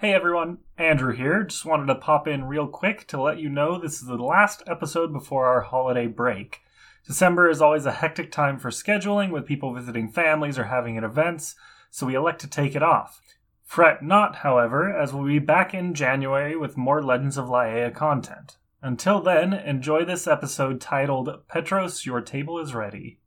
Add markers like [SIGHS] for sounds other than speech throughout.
Hey everyone, Andrew here. Just wanted to pop in real quick to let you know this is the last episode before our holiday break. December is always a hectic time for scheduling with people visiting families or having events, so we elect to take it off. Fret not, however, as we'll be back in January with more Legends of Laia content. Until then, enjoy this episode titled Petros, Your Table is Ready.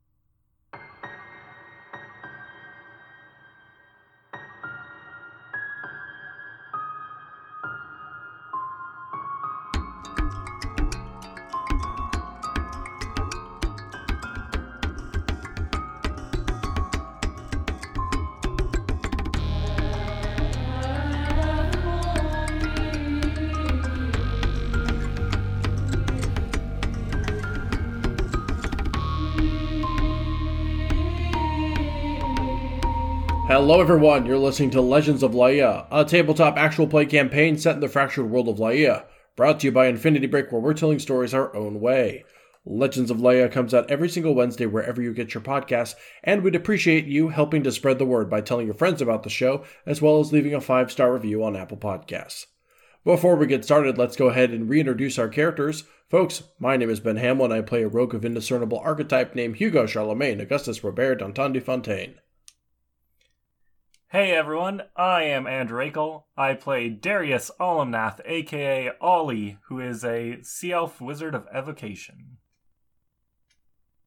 Hello, everyone. You're listening to Legends of Laia, a tabletop actual play campaign set in the fractured world of Laia, brought to you by Infinity Break, where we're telling stories our own way. Legends of Laia comes out every single Wednesday wherever you get your podcasts, and we'd appreciate you helping to spread the word by telling your friends about the show, as well as leaving a five star review on Apple Podcasts. Before we get started, let's go ahead and reintroduce our characters. Folks, my name is Ben Hamill, and I play a rogue of indiscernible archetype named Hugo Charlemagne Augustus Robert Danton de Fontaine. Hey everyone, I am Andrew Akel. I play Darius Olimnath, aka Ollie, who is a Sea Elf Wizard of Evocation.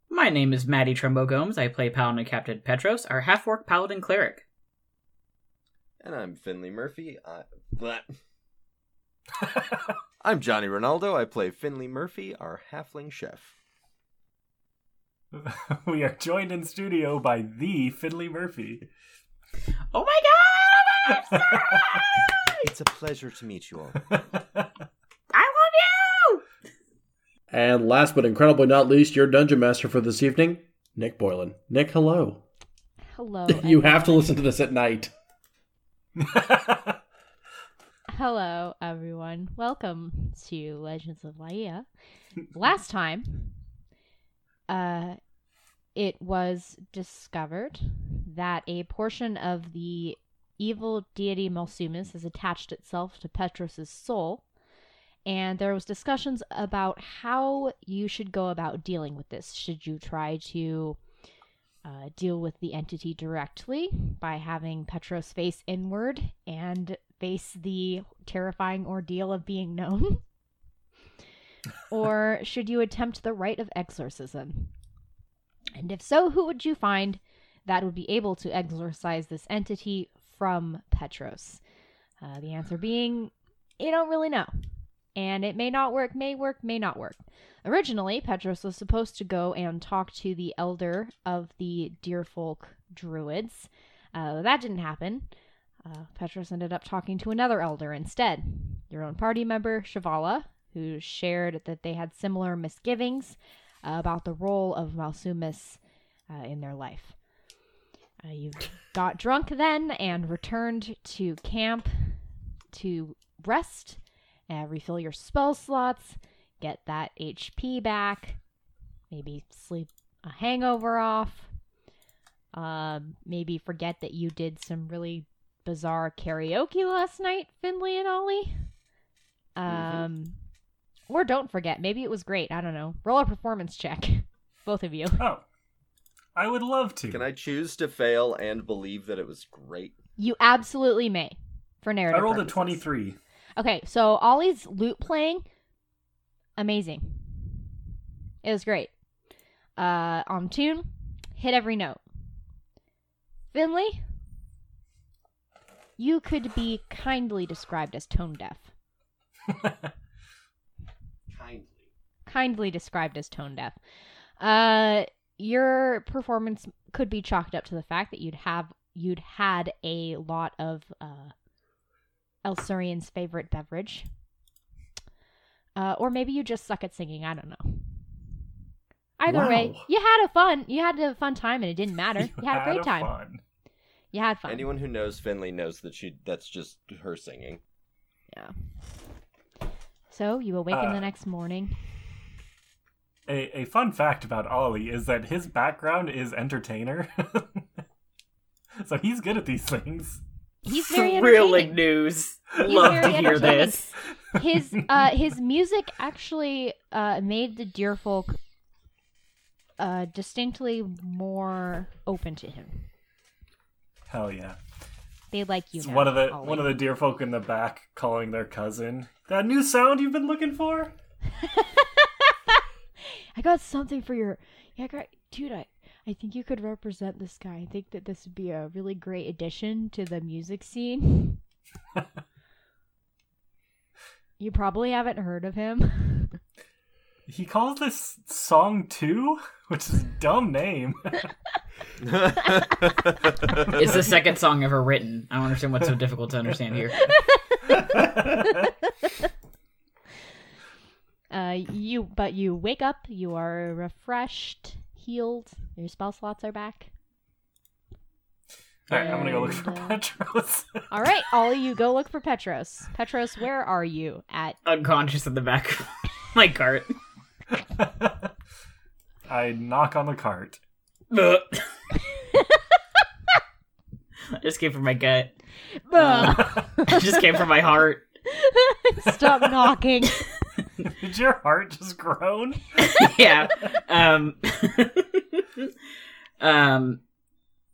My name is Maddie Trumbo Gomes. I play Paladin Captain Petros, our half orc Paladin Cleric. And I'm Finley Murphy. I... [LAUGHS] I'm Johnny Ronaldo. I play Finley Murphy, our halfling chef. [LAUGHS] we are joined in studio by the Finley Murphy. Oh my god! [LAUGHS] It's a pleasure to meet you all. I love you! And last but incredibly not least, your dungeon master for this evening, Nick Boylan. Nick, hello. Hello. [LAUGHS] you have to listen to this at night. [LAUGHS] Hello, everyone. Welcome to Legends of Laia. Last time, uh, it was discovered that a portion of the evil deity Malsumus has attached itself to Petros' soul, and there was discussions about how you should go about dealing with this. Should you try to uh, deal with the entity directly by having Petros face inward and face the terrifying ordeal of being known? [LAUGHS] or should you attempt the rite of exorcism? And if so, who would you find that would be able to exorcise this entity from Petros? Uh, the answer being, you don't really know. And it may not work, may work, may not work. Originally, Petros was supposed to go and talk to the elder of the Deerfolk Druids. Uh, that didn't happen. Uh, Petros ended up talking to another elder instead, your own party member, Shavala, who shared that they had similar misgivings about the role of Malsumus uh, in their life. Uh, you got drunk then and returned to camp to rest, uh, refill your spell slots, get that HP back, maybe sleep a hangover off, um, maybe forget that you did some really bizarre karaoke last night, Finley and Ollie. Um, or don't forget, maybe it was great. I don't know. Roll a performance check, [LAUGHS] both of you. oh, I would love to. Can I choose to fail and believe that it was great? You absolutely may, for narrative. I rolled a 23. Okay, so Ollie's lute playing, amazing. It was great. Uh, on tune, hit every note. Finley, you could be kindly described as tone deaf. [LAUGHS] Kindly. Kindly described as tone deaf. Uh, your performance could be chalked up to the fact that you'd have you'd had a lot of uh, Elsurian's favorite beverage. Uh, or maybe you just suck at singing. I don't know. Either way, you had a fun. You had a fun time, and it didn't matter. [LAUGHS] You, had, a great time. Fun. You had fun. Anyone who knows Finley knows that she that's just her singing. Yeah. So you awaken Uh, the next morning. A, a fun fact about Ollie is that his background is entertainer. [LAUGHS] so he's good at these things. He's very Thrilling entertaining. news. love to hear this. his uh his music actually uh made the deer folk uh distinctly more open to him. Hell yeah. They like you It's now. one of the Ollie. one of the deer folk in the back calling their cousin. That new sound you've been looking for? [LAUGHS] I got something for your Yeah, got dude, I I think you could represent this guy. I think that this would be a really great addition to the music scene. [LAUGHS] you probably haven't heard of him. He calls this song two, which is a dumb name. It's the second song ever written. I don't understand what's so difficult to understand here. [LAUGHS] Uh, you, but you wake up. You are refreshed, healed. Your spell slots are back. Alright, I'm gonna go look for uh, Petros. [LAUGHS] All right, Ollie, you go look for Petros. Petros, where are you at? Unconscious in the back of [LAUGHS] my cart. [LAUGHS] I knock on the cart. Ugh. I just came from my gut. Ugh. I just came from my heart. Stop knocking. [LAUGHS] Did your heart just groan? [LAUGHS] yeah. Um. [LAUGHS] um.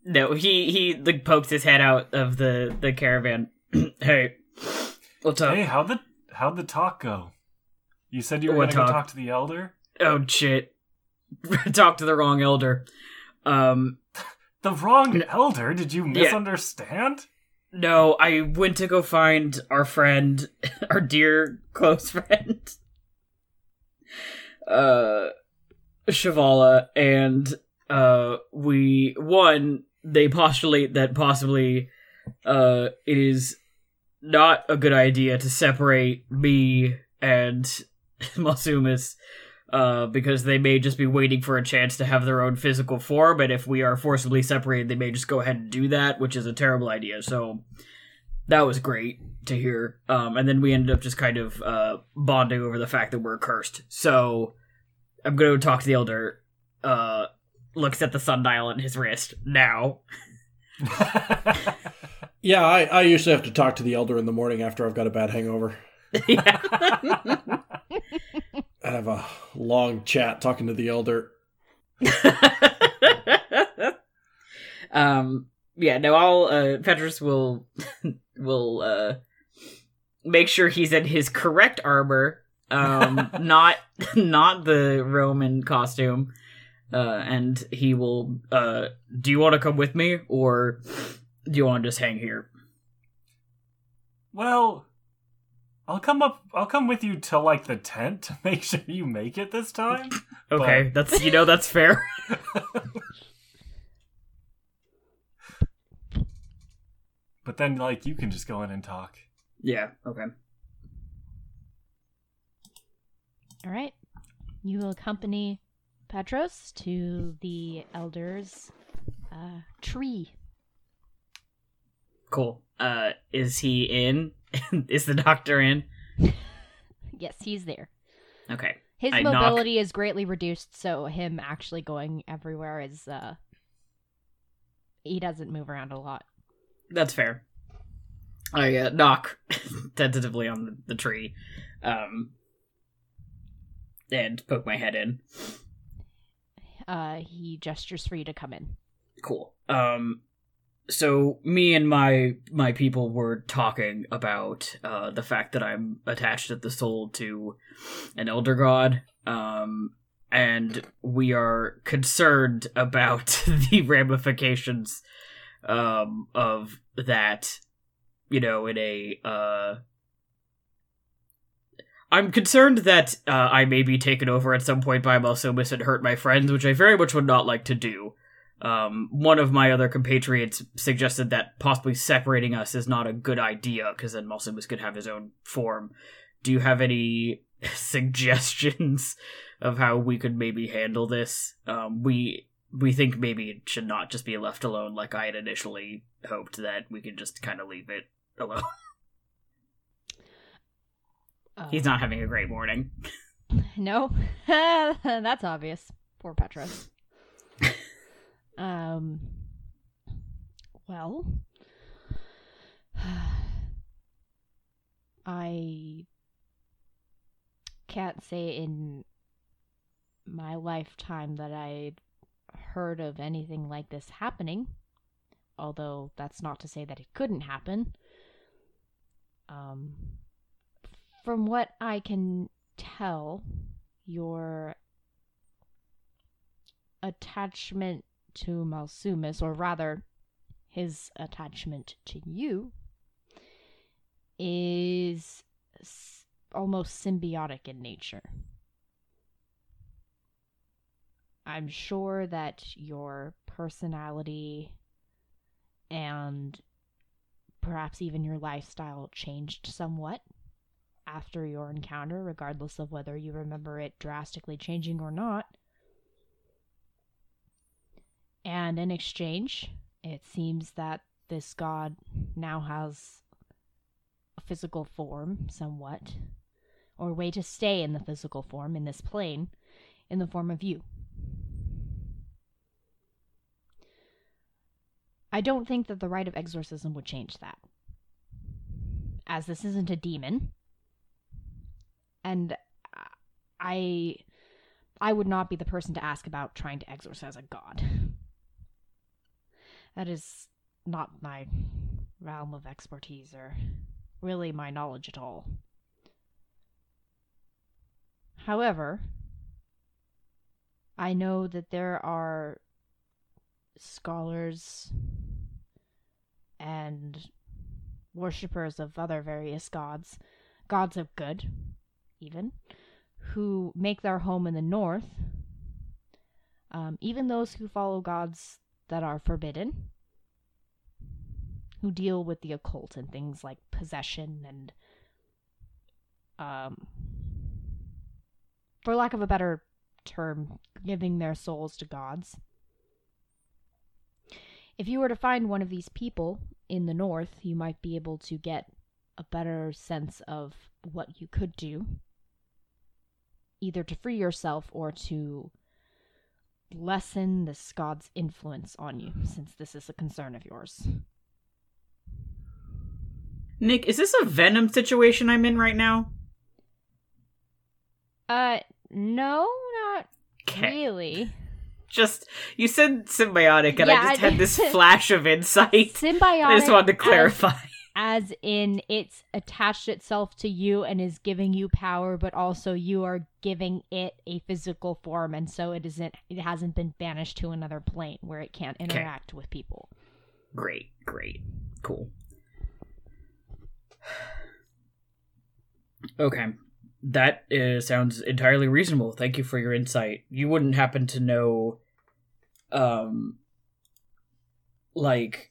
No, he he like pokes his head out of the the caravan. [CLEARS THROAT] hey, what's up? Hey, how'd the how'd the talk go? You said you were What gonna go talk? to the elder? Oh shit! Talk to the wrong elder. Um. The wrong elder? Did you Yeah. misunderstand? No, I went to go find our friend, our dear close friend, uh, Shavala, and uh, we one they postulate that possibly uh it is not a good idea to separate me and [LAUGHS] Malsumus. Uh, because they may just be waiting for a chance to have their own physical form, and if we are forcibly separated, they may just go ahead and do that, which is a terrible idea. So, that was great to hear. Um, and then we ended up just kind of uh, bonding over the fact that we're cursed. So I'm going to talk to the elder. Uh, looks at the sundial on his wrist now. [LAUGHS] Yeah, I, I usually have to talk to the elder in the morning after I've got a bad hangover. yeah. [LAUGHS] I have a long chat talking to the elder. [LAUGHS] um. Yeah. No. I'll. Uh, Petros will will uh make sure he's in his correct armor. Um. [LAUGHS] not not the Roman costume. Uh. And he will. Uh. Do you want to come with me, or do you want to just hang here? well, I'll come up. I'll come with you to like the tent to [LAUGHS] make sure you make it this time. Okay. That's you know that's fair. [LAUGHS] But then, like, you can just go in and talk. yeah. Okay. All right. You will accompany Petros to the elder's uh, tree. Cool. Uh. Is he in? [LAUGHS] is the doctor in? [LAUGHS] Yes, he's there. Okay. His I knock- mobility is greatly reduced, so him actually going everywhere is uh he doesn't move around a lot. That's fair. I uh, knock [LAUGHS] tentatively on the, the tree, um, and poke my head in. Uh he gestures for you to come in. Cool. Um, so me and my my people were talking about uh, the fact that I'm attached at the soul to an elder god, um, and we are concerned about [LAUGHS] the ramifications um, of that. You know, in a uh, I'm concerned that uh, I may be taken over at some point by Malsumus and hurt my friends, which I very much would not like to do. Um, one of my other compatriots suggested that possibly separating us is not a good idea because then Malsumus could have his own form. Do you have any [LAUGHS] suggestions of how we could maybe handle this? Um, we we think maybe it should not just be left alone like I had initially hoped that we could just kind of leave it alone. [LAUGHS] Uh, He's not having a great morning. [LAUGHS] No, [LAUGHS] that's obvious. Poor Petros. um. Well. [SIGHS] I can't say in my lifetime that I heard of anything like this happening. Although that's not to say that it couldn't happen. Um, from what I can tell, your attachment to Malsumus, or rather, his attachment to you, is almost symbiotic in nature. I'm sure that your personality and perhaps even your lifestyle changed somewhat after your encounter, regardless of whether you remember it drastically changing or not. And in exchange, it seems that this god now has a physical form, somewhat, or a way to stay in the physical form in this plane, in the form of you. I don't think that the rite of exorcism would change that. As this isn't a demon, and I I would not be the person to ask about trying to exorcise a god. That is not my realm of expertise or really my knowledge at all. However, I know that there are scholars and worshippers of other various gods, gods of good, even, who make their home in the north. Um, even those who follow gods that are forbidden, who deal with the occult and things like possession and, um, for lack of a better term, giving their souls to gods. If you were to find one of these people in the north, you might be able to get a better sense of what you could do, either to free yourself or to lessen this god's influence on you, since this is a concern of yours. Nick, is this a Venom situation I'm in right now? Uh, no, not Okay. really. Just you said symbiotic, and Yeah, I just had this [LAUGHS] flash of insight. Symbiotic. I just wanted to clarify. as in it's attached itself to you and is giving you power but also you are giving it a physical form and so it isn't it hasn't been banished to another plane where it can't interact with people Great, great, cool. [SIGHS] Okay, that uh, sounds entirely reasonable. Thank you for your insight. You wouldn't happen to know, um, like,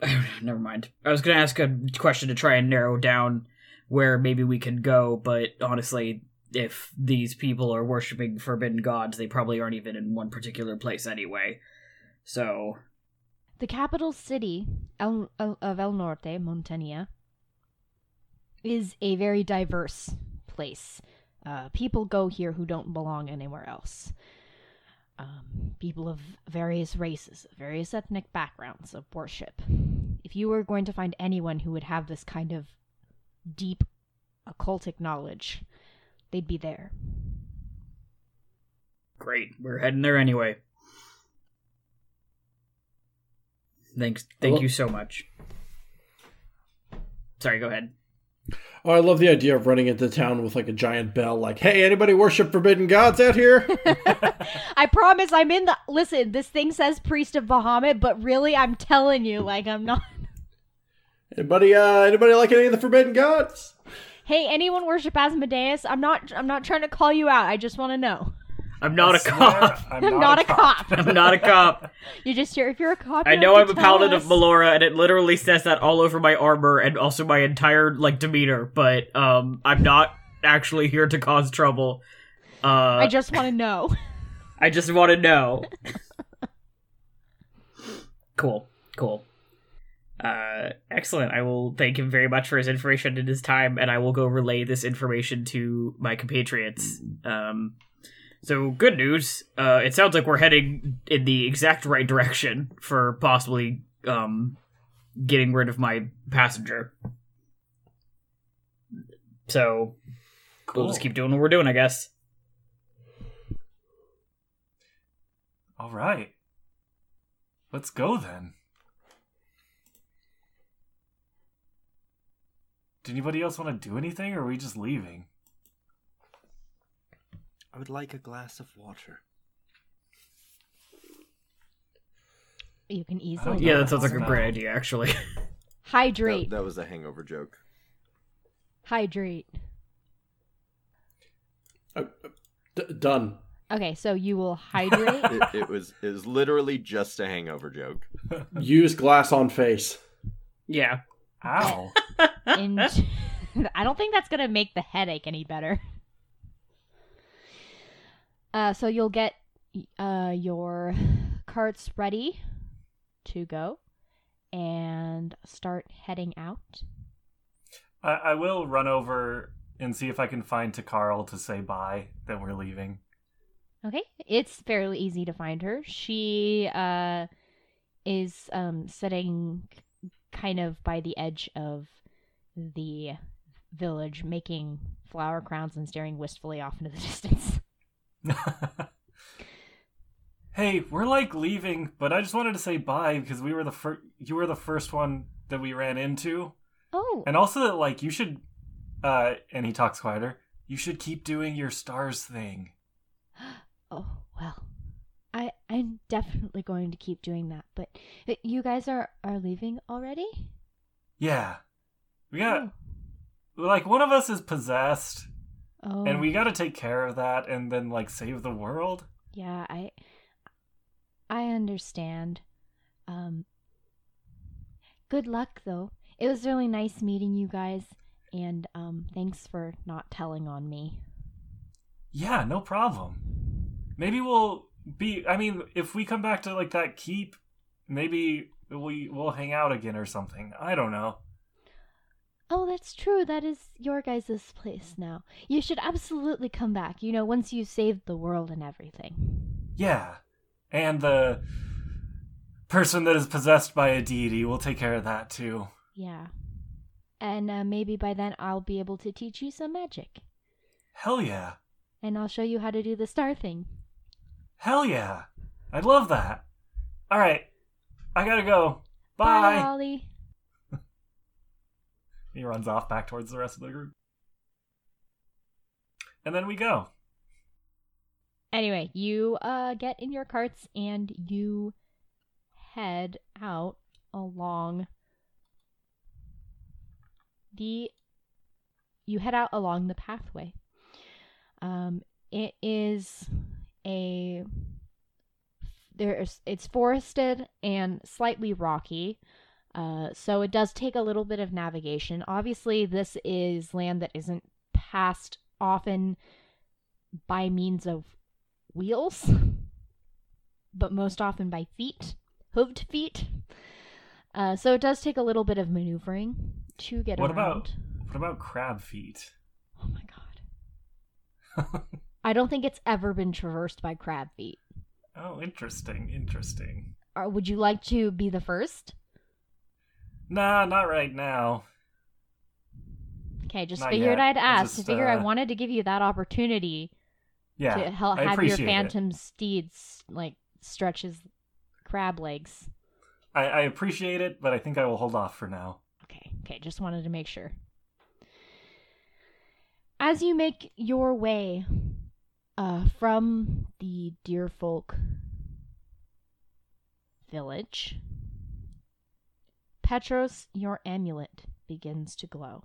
[LAUGHS] never mind. I was gonna ask a question to try and narrow down where maybe we can go, but honestly, if these people are worshiping forbidden gods, they probably aren't even in one particular place anyway. So, the capital city El, El, of el norte montania is a very diverse place uh, people go here who don't belong anywhere else um, people of various races various ethnic backgrounds of worship if you were going to find anyone who would have this kind of deep occultic knowledge they'd be there great. We're heading there anyway. Thanks. Thank Well- you so much. Sorry, go ahead. Oh, I love the idea of running into town with like a giant bell, like, "Hey, anybody worship forbidden gods out here?" [LAUGHS] I promise I'm in the. Listen, this thing says priest of Bahamut, but really, I'm telling you, like, I'm not. anybody, uh, anybody like any of the forbidden gods? Hey, anyone worship Asmodeus? I'm not. I'm not trying to call you out. I just want to know. I'm not I a cop. I'm, not, a cop. I'm not a cop. you just here. If you're a cop, I know I'm a tell paladin of. Melora, and it literally says that all over my armor and also my entire like demeanor. But um, I'm not actually here to cause trouble. Uh, I just want to know. [LAUGHS] I just want to know. [LAUGHS] cool, cool. Uh, excellent. I will thank him very much for his information and his time, and I will go relay this information to my compatriots. Um, so good news. Uh, it sounds like we're heading in the exact right direction for possibly um getting rid of my passenger. So Cool. we'll just keep doing what we're doing, I guess. All right. Let's go then. Did anybody else want to do anything, or are we just leaving? I would like a glass of water. You can easily Yeah, Yeah, that sounds like a great idea, actually. [LAUGHS] hydrate. That, that was a hangover joke. Hydrate. Uh, d- done. Okay, so you will hydrate. [LAUGHS] It, it was it was literally just a hangover joke. [LAUGHS] Use glass on face. yeah. Ow. and I don't think that's gonna make the headache any better. Uh, so you'll get uh, your carts ready to go and start heading out. I, I will run over and see if I can find Takarl to say bye that we're leaving. Okay, it's fairly easy to find her. She uh, is um, sitting kind of by the edge of the village, making flower crowns and staring wistfully off into the [LAUGHS] distance. [LAUGHS] hey, we're like leaving, but I just wanted to say bye because we were the first. You were the first one that we ran into, Oh, and also that like you should. Uh, and he talks quieter. You should keep doing your stars thing. [GASPS] oh well. I I'm definitely going to keep doing that. But uh, you guys are are leaving already? Yeah, we got like one of us is possessed, Oh, and we got to take care of that, and then like save the world. yeah, I I understand. Um Good luck though. It was really nice meeting you guys and um thanks for not telling on me. Yeah, no problem. Maybe we'll be. I mean, if we come back to like that keep, maybe we we'll hang out again or something. I don't know. Oh, that's true. That is your guys' place now. You should absolutely come back, you know, once you've saved the world and everything. Yeah, and the person that is possessed by a deity will take care of that too. Yeah. And uh, maybe by then I'll be able to teach you some magic. Hell yeah, And I'll show you how to do the star thing. hell yeah! I'd love that. All right, I gotta go. Bye, Bye. Ollie. He runs off back towards the rest of the group, and then we go. Anyway, you uh get in your carts and you head out along the you head out along the pathway. Um it is a there's it's forested and slightly rocky. Uh, so it does take a little bit of navigation. Obviously, this is land that isn't passed often by means of wheels, [LAUGHS] but most often by feet, hooved feet. Uh, so it does take a little bit of maneuvering to get What around. about what about crab feet? Oh my god! [LAUGHS] I don't think it's ever been traversed by crab feet. Oh, interesting, interesting. Or would you like to be the first? Nah, not right now. Okay, just Not figured yet. I'd ask. just, I figure I uh, wanted to give you that opportunity Yeah, to help I have your appreciate it. phantom steeds like stretch his crab legs. I, I appreciate it, but I think I will hold off for now. Okay, okay, just wanted to make sure. As you make your way uh, from the Deerfolk village, Petros, your amulet begins to glow.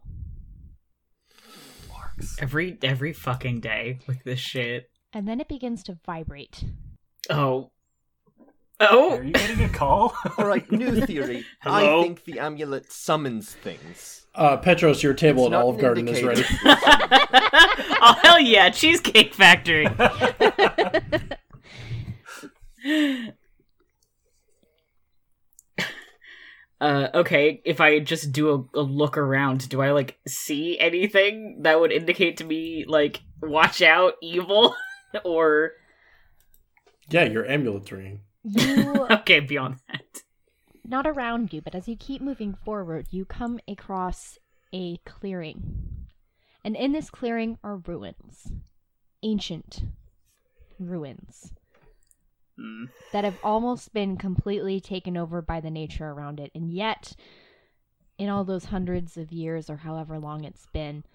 Larks. Every every fucking day with this shit. And then it begins to vibrate. Oh. Oh. Are you getting a call? [LAUGHS] All right, new [LAUGHS] theory. Hello? I think the amulet summons things. Uh, Petros, your table It's at Olive an Garden is ready. [LAUGHS] oh hell yeah, Cheesecake Factory. Uh, okay, if I just do a, a look around, do I like see anything that would indicate to me like watch out, evil, [LAUGHS] or yeah, your amulet's ringing. You [LAUGHS] okay beyond that? not around you, but as you keep moving forward, you come across a clearing. And And in this clearing are ruins. Ancient ruins Hmm. that have almost been completely taken over by the nature around it. And yet, in all those hundreds of years or however long it's been,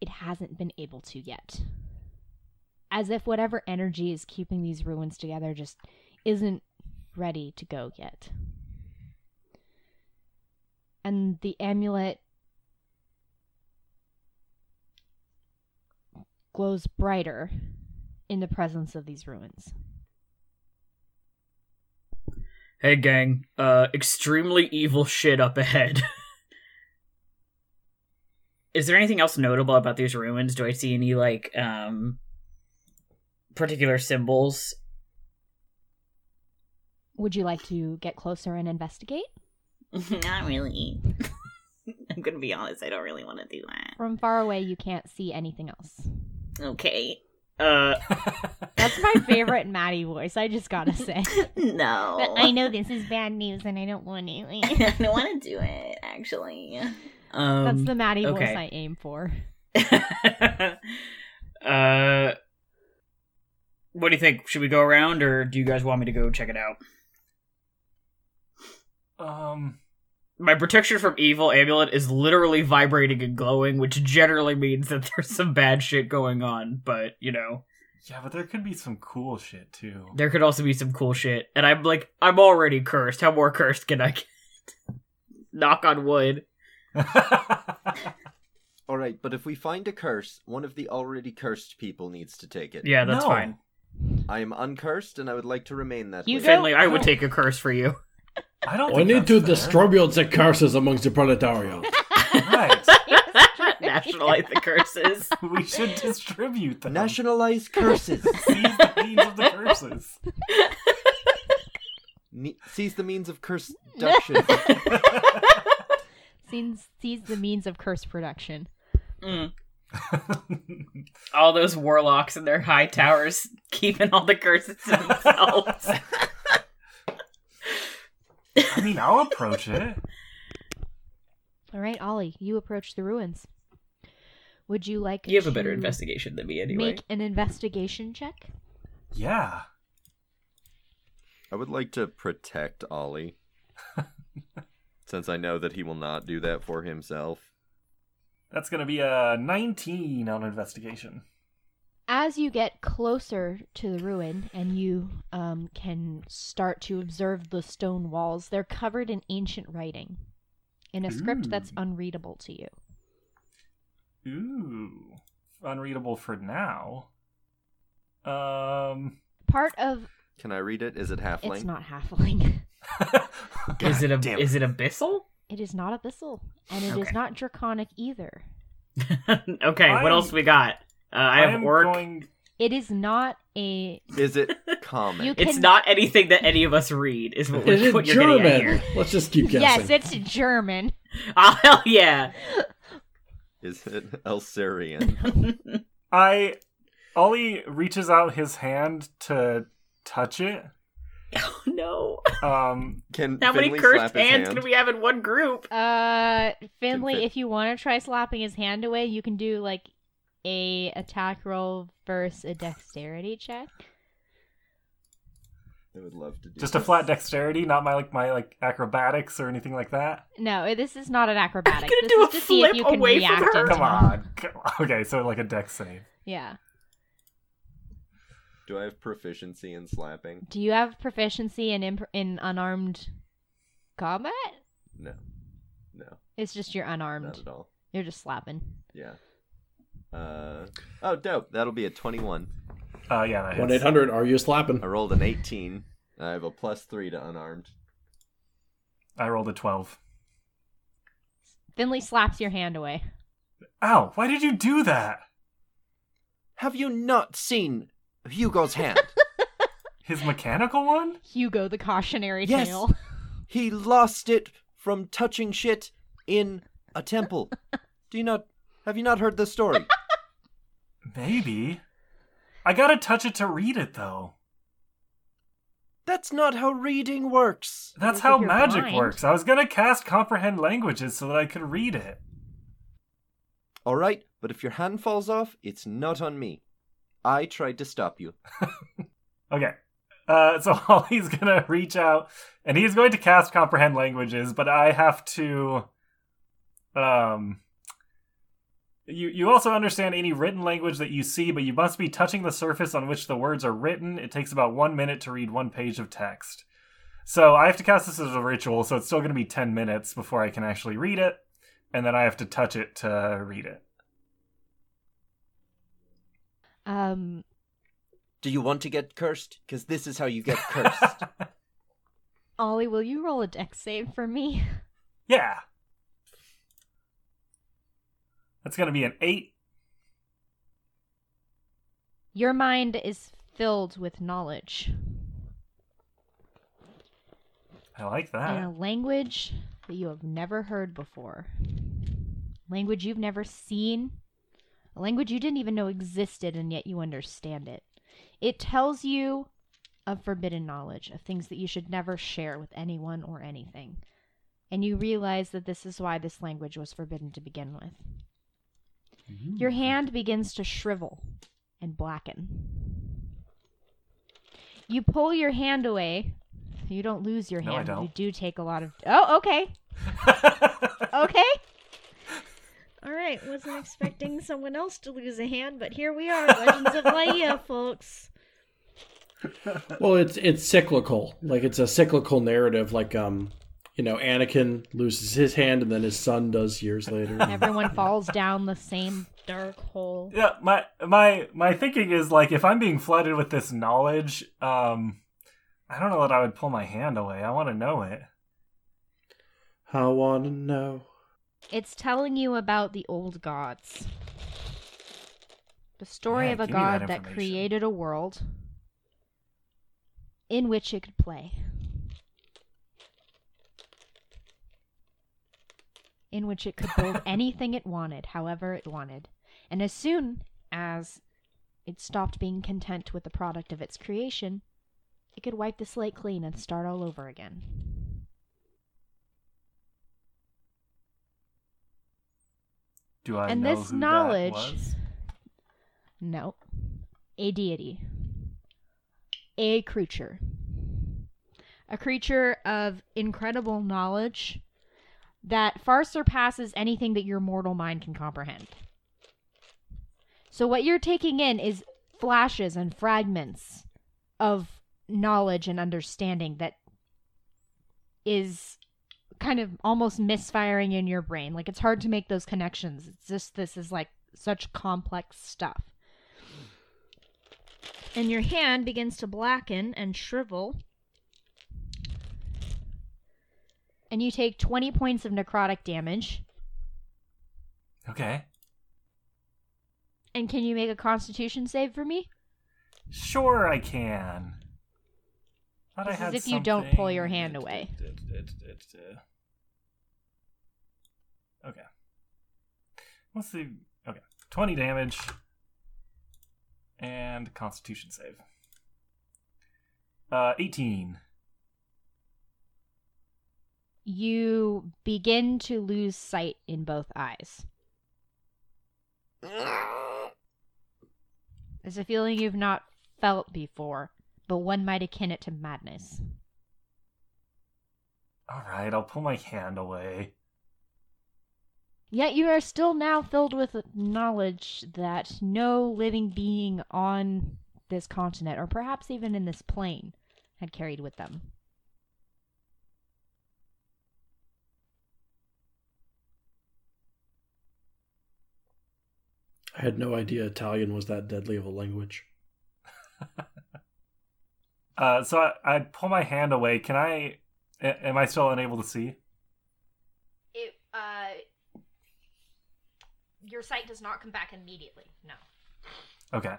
it hasn't been able to yet. As if whatever energy is keeping these ruins together just isn't ready to go yet. And the amulet glows brighter in the presence of these ruins. Hey gang, uh extremely evil shit up ahead. [LAUGHS] Is there anything else notable about these ruins? Do I see any like um particular symbols? Would you like to get closer and investigate? [LAUGHS] Not really. [LAUGHS] I'm gonna be honest, I don't really want to do that. From far away, you can't see anything else. Okay. Uh That's my favorite Maddie voice, I just gotta say. [LAUGHS] No. But I know this is bad news and I don't want to. [LAUGHS] I don't want to do it, actually. um That's the Maddie voice. I aim for. [LAUGHS] uh what do you think? Should we go around or do you guys want me to go check it out? um, My protection from evil amulet is literally vibrating and glowing, which generally means that there's some bad shit going on, but you know, yeah, but there could be some cool shit too. there could also be some cool shit. And I'm like, I'm already cursed. How more cursed can I get? [LAUGHS] Knock on wood. [LAUGHS] All right, but if we find a curse, one of the already cursed people needs to take it. Yeah, that's No. fine. I am uncursed, and I would like to remain that You way. go- Finley, I would take a curse for you. I don't. We need to that's fair. distribute the curses amongst the proletariat. Right. [LAUGHS] [LAUGHS] Nationalize the curses. [LAUGHS] we should distribute them. Nationalize [LAUGHS] curses. Seize the means of the curses. Ne- seize the means of curse production. seize, sees the means of curse production. Mm. All those warlocks in their high towers keeping all the curses to themselves. I mean, I'll approach it. All right, Ollie, you approach the ruins. Would you like you have a better investigation than me anyway. Make an investigation check. Yeah. I would like to protect Ollie. [LAUGHS] Since I know that he will not do that for himself. That's going to be a 19 on investigation. As you get closer to the ruin and you um, can start to observe the stone walls, they're covered in ancient writing in a script that's unreadable to you. Ooh. Unreadable for now. Um. Part of Can I read it? Is it halfling? it's not halfling. [LAUGHS] is it a damn is it abyssal? It is not abyssal, and it is Okay. not draconic either. [LAUGHS] okay, I what else we got? Uh, I have am orc. going. It is not a. Is it [LAUGHS] common? You It's not anything that any of us read. Is what, Is we're, it what you're getting at German? here. Let's just keep guessing. Yes, it's German. Oh hell yeah! Is it Elsarian? [LAUGHS] I. Ollie reaches out his hand to touch it. oh no! Um. Can How many cursed slap his hands hand? can we have in one group? Uh, Finley, fit. if you want to try slapping his hand away, you can do like a attack roll versus a dexterity check. I would love to do Just a flat dexterity, not my like my like acrobatics or anything like that. No, this is not an acrobatic. gonna This do is a to see if flip you can away from her. Come on. Come on. [LAUGHS] Okay, so like a dex save. Yeah. Do I have proficiency in slapping? Do you have proficiency in imp- in unarmed combat? No. No, It's just you're not unarmed. at all. You're just slapping. Yeah. Uh oh, dope. That'll be a twenty-one. Uh, yeah, that One eight hundred. Are you slapping? I rolled an eighteen. I have a plus three to unarmed. I rolled a twelve. Finley slaps your hand away. Ow! Why did you do that? Have you not seen Hugo's hand? [LAUGHS] His mechanical one? Hugo, the cautionary Yes. tale. he lost it from touching shit in a temple. [LAUGHS] Do you not have you not heard the story? Maybe. I gotta touch it to read it though. That's not how reading works. That's how magic blind. works. I was gonna cast comprehend languages so that I could read it. All right, but if your hand falls off, it's not on me. I tried to stop you. [LAUGHS] Okay. Uh, so [LAUGHS] Ollie's gonna reach out and he's going to cast comprehend languages, but I have to um you you also understand any written language that you see, but you must be touching the surface on which the words are written. It takes about one minute to read one page of text. So I have to cast this as a ritual, so it's still gonna be ten minutes before I can actually read it, and then I have to touch it to read it. Um, Do you want to get cursed? Because this is how you get cursed. [LAUGHS] Ollie, will you roll a dex save for me? yeah. That's gonna be an eight. Your mind is filled with knowledge I like that. in a language that you have never heard before, language you've never seen, a language you didn't even know existed, and yet you understand it. It tells you of forbidden knowledge, of things that you should never share with anyone or anything. And you realize that this is why this language was forbidden to begin with. Your hand begins to shrivel and blacken. You pull your hand away. You don't lose your hand. No, I hand, but you don't. do take a lot of. Oh, okay. [LAUGHS] Okay. All right. Wasn't expecting someone else to lose a hand, but here we are, Legends of Laia, [LAUGHS] folks. Well, it's it's cyclical. Like it's a cyclical narrative. Like um, you know, Anakin loses his hand and then his son does years later. [LAUGHS] Everyone falls down the same dark hole. Yeah, my my my thinking is like if I'm being flooded with this knowledge, um I don't know that I would pull my hand away. I want to know it. I want to know. It's telling you about the old gods. The story Yeah, of a give me that god that created a world in which it could play. In which it could build [LAUGHS] anything it wanted, however it wanted. And as soon as it stopped being content with the product of its creation, it could wipe the slate clean and start all over again. Do I And know this who knowledge- that was? No. A deity. A creature. A creature of incredible knowledge that far surpasses anything that your mortal mind can comprehend. So, what you're taking in is flashes and fragments of knowledge and understanding that is kind of almost misfiring in your brain. Like, it's hard to make those connections. It's just this is like such complex stuff. And your hand begins to blacken and shrivel. And you take 20 points of necrotic damage. Okay. And can you make a constitution save for me? Sure I can. Thought I This is had if you don't pull your hand away. Okay. Let's see. Okay. 20 damage. And constitution save. Uh 18. You begin to lose sight in both eyes. It's a feeling you've not felt before, but one might akin it to madness. All right, I'll pull my hand away. Yet you are still now filled with knowledge that no living being on this continent, or perhaps even in this plane, had carried with them. I had no idea Italian was that deadly of a language. [LAUGHS] Uh, so I, I pull my hand away. Can I? a- Am I still unable to see? It, uh, your sight does not come back immediately. No. Okay.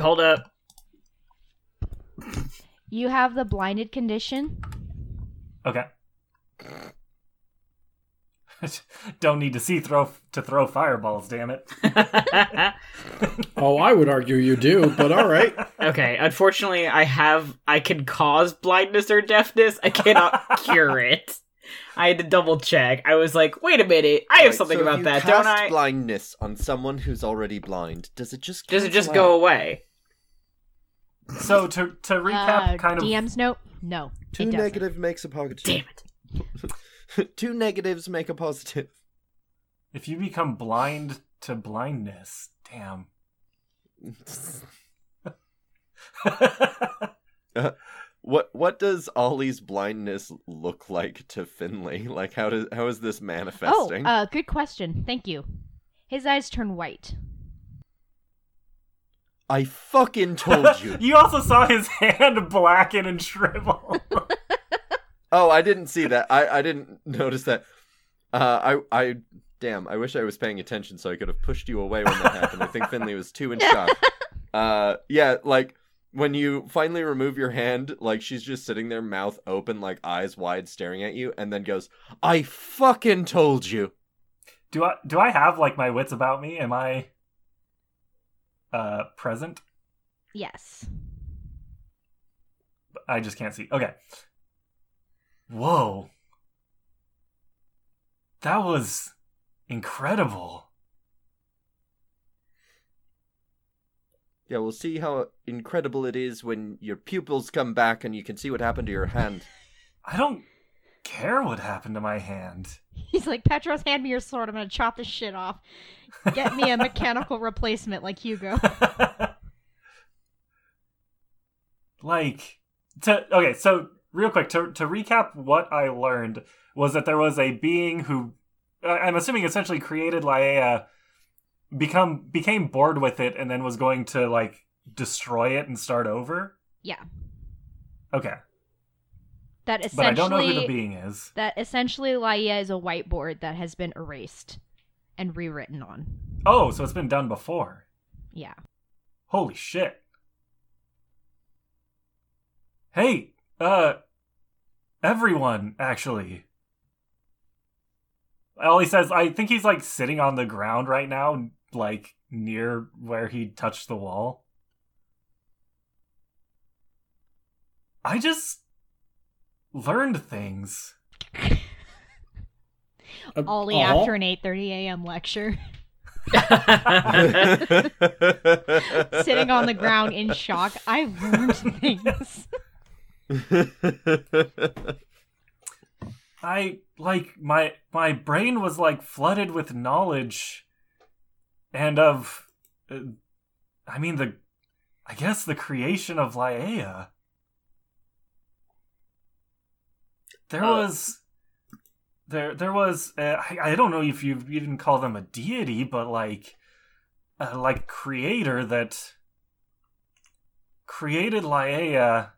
Hold up. You have the blinded condition. Okay. [LAUGHS] Don't need to see throw to throw fireballs. Damn it. [LAUGHS] Oh, I would argue you do, but all right. [LAUGHS] okay, unfortunately, I have. I can cause blindness or deafness. I cannot cure it. I had to double check. I was like, wait a minute, I have Right, something so about you that, cast don't I? blindness on someone who's already blind. Does it just Does it just cancel go away? So to to recap, Uh, kind of DM's note? No. Two it doesn't. negative makes a positive. Damn it. [LAUGHS] Two negatives make a positive. if you become blind to blindness, damn. [LAUGHS] What what does Ollie's blindness look like to Finley? Like how does how is this Oh, manifesting? uh, good question. Thank you. His eyes turn white. I fucking told you. [LAUGHS] you also saw his hand blacken and shrivel. Oh, I didn't see that. I I didn't [LAUGHS] notice that. Uh, I I damn. I wish I was paying attention so I could have pushed you away when that happened. I think [LAUGHS] Finley was too in shock. Uh, yeah, like when you finally remove your hand, like she's just sitting there, mouth open, like eyes wide, staring at you, and then goes, "I fucking told you." do I do I have like my wits about me? Am I uh present? Yes. I just can't see. Okay. Whoa. That was incredible. Yeah, we'll see how incredible it is when your pupils come back and you can see what happened to your hand. [LAUGHS] I don't care what happened to my hand. [LAUGHS] He's like, Petros, hand me your sword. I'm gonna chop this shit off. Get me a [LAUGHS] mechanical replacement like Hugo. like to okay, so real quick to to recap what I learned was that there was a being who I'm assuming essentially created Laia become became bored with it and then was going to like destroy it and start over. Yeah. Okay. That But I don't know who the being is. that essentially Laia is a whiteboard that has been erased and rewritten on. Oh, so it's been done before. Yeah. Holy shit. Hey, uh, everyone, actually. All he says, I think he's like sitting on the ground right now, like near where he touched the wall. I just learned things. [LAUGHS] Uh, Ollie uh-huh. after an 8:30 a.m. lecture, [LAUGHS] [LAUGHS] sitting on the ground in shock. I've learned things. [LAUGHS] I like my my brain was like flooded with knowledge and of uh, I mean the I guess the creation of Laia. There Uh, was there there was uh, I, I don't know if you even call them a deity but like uh, like creator that created Laia